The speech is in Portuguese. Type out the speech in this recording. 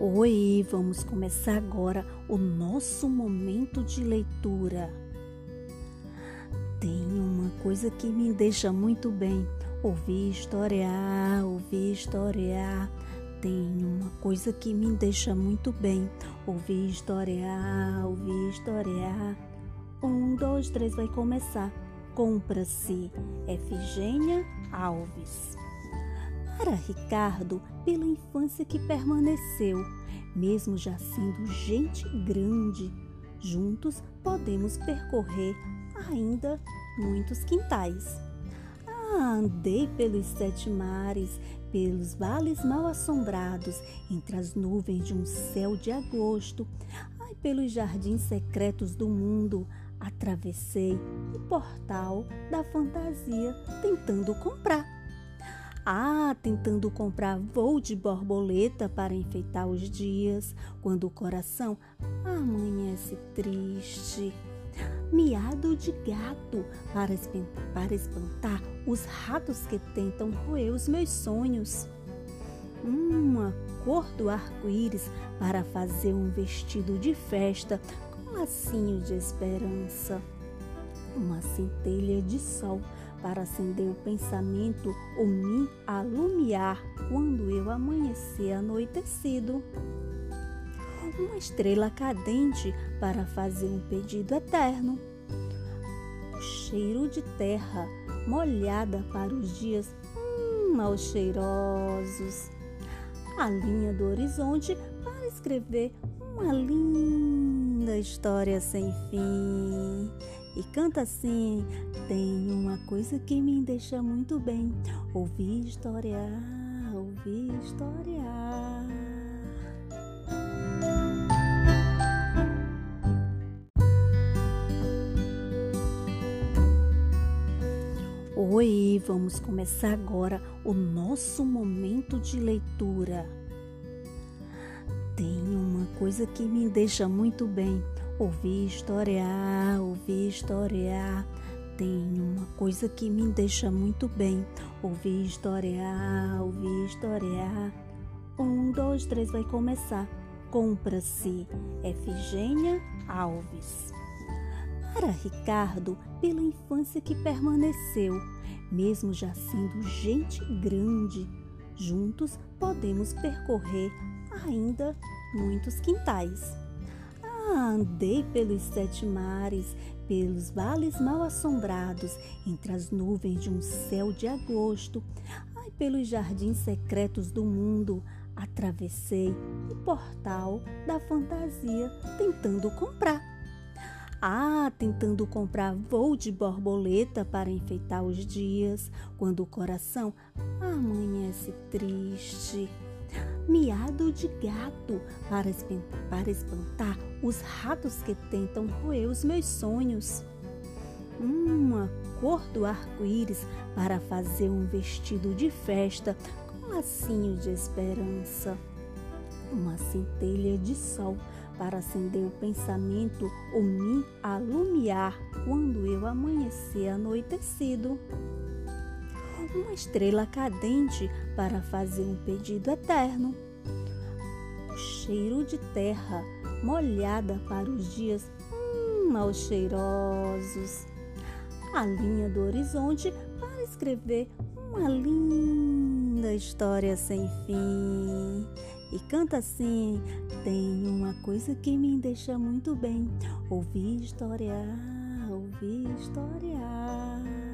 Oi, vamos começar agora o nosso momento de leitura. Tem uma coisa que me deixa muito bem: ouvir historiar, ouvir historiar. Tem uma coisa que me deixa muito bem: ouvir historiar, ouvir historiar. Um, dois, três, vai começar. Compra-se Efigênia Alves. Para Ricardo, pela infância que permaneceu, mesmo já sendo gente grande, juntos podemos percorrer ainda muitos quintais. Ah, andei pelos sete mares, pelos vales mal assombrados, entre as nuvens de um céu de agosto, ai, pelos jardins secretos do mundo, atravessei o portal da fantasia tentando comprar ah, tentando comprar voo de borboleta para enfeitar os dias, quando o coração amanhece triste. Miado de gato para para espantar os ratos que tentam roer os meus sonhos. Uma cor do arco-íris para fazer um vestido de festa com lacinho de esperança. Uma centelha de sol para acender o pensamento ou me alumiar quando eu amanhecer anoitecido. Uma estrela cadente para fazer um pedido eterno. O cheiro de terra molhada para os dias hum, mal cheirosos. A linha do horizonte para escrever uma linda história sem fim e canta assim: Tem uma coisa que me deixa muito bem, ouvir historiar, ouvir historiar. Oi, vamos começar agora o nosso momento de leitura. Tem uma coisa que me deixa muito bem Ouvir historiar, ouvir historiar. Tem uma coisa que me deixa muito bem. Ouvir historiar, ouvir historiar. Um, dois, três, vai começar. Compra-se Efigênia Alves. Para Ricardo, pela infância que permaneceu, mesmo já sendo gente grande, juntos podemos percorrer ainda muitos quintais. Andei pelos sete mares, pelos vales mal assombrados, entre as nuvens de um céu de agosto, ai, pelos jardins secretos do mundo, atravessei o portal da fantasia tentando comprar. Ah, tentando comprar voo de borboleta para enfeitar os dias, quando o coração amanhece triste miado de gato para espantar, para espantar os ratos que tentam roer os meus sonhos. Uma cor do arco-íris para fazer um vestido de festa com lacinho de esperança. Uma centelha de sol para acender o pensamento ou me alumiar quando eu amanhecer anoitecido uma estrela cadente para fazer um pedido eterno. O cheiro de terra molhada para os dias hum, mal cheirosos. A linha do horizonte para escrever uma linda história sem fim. E canta assim: tem uma coisa que me deixa muito bem. Ouvir historiar, ouvir historiar.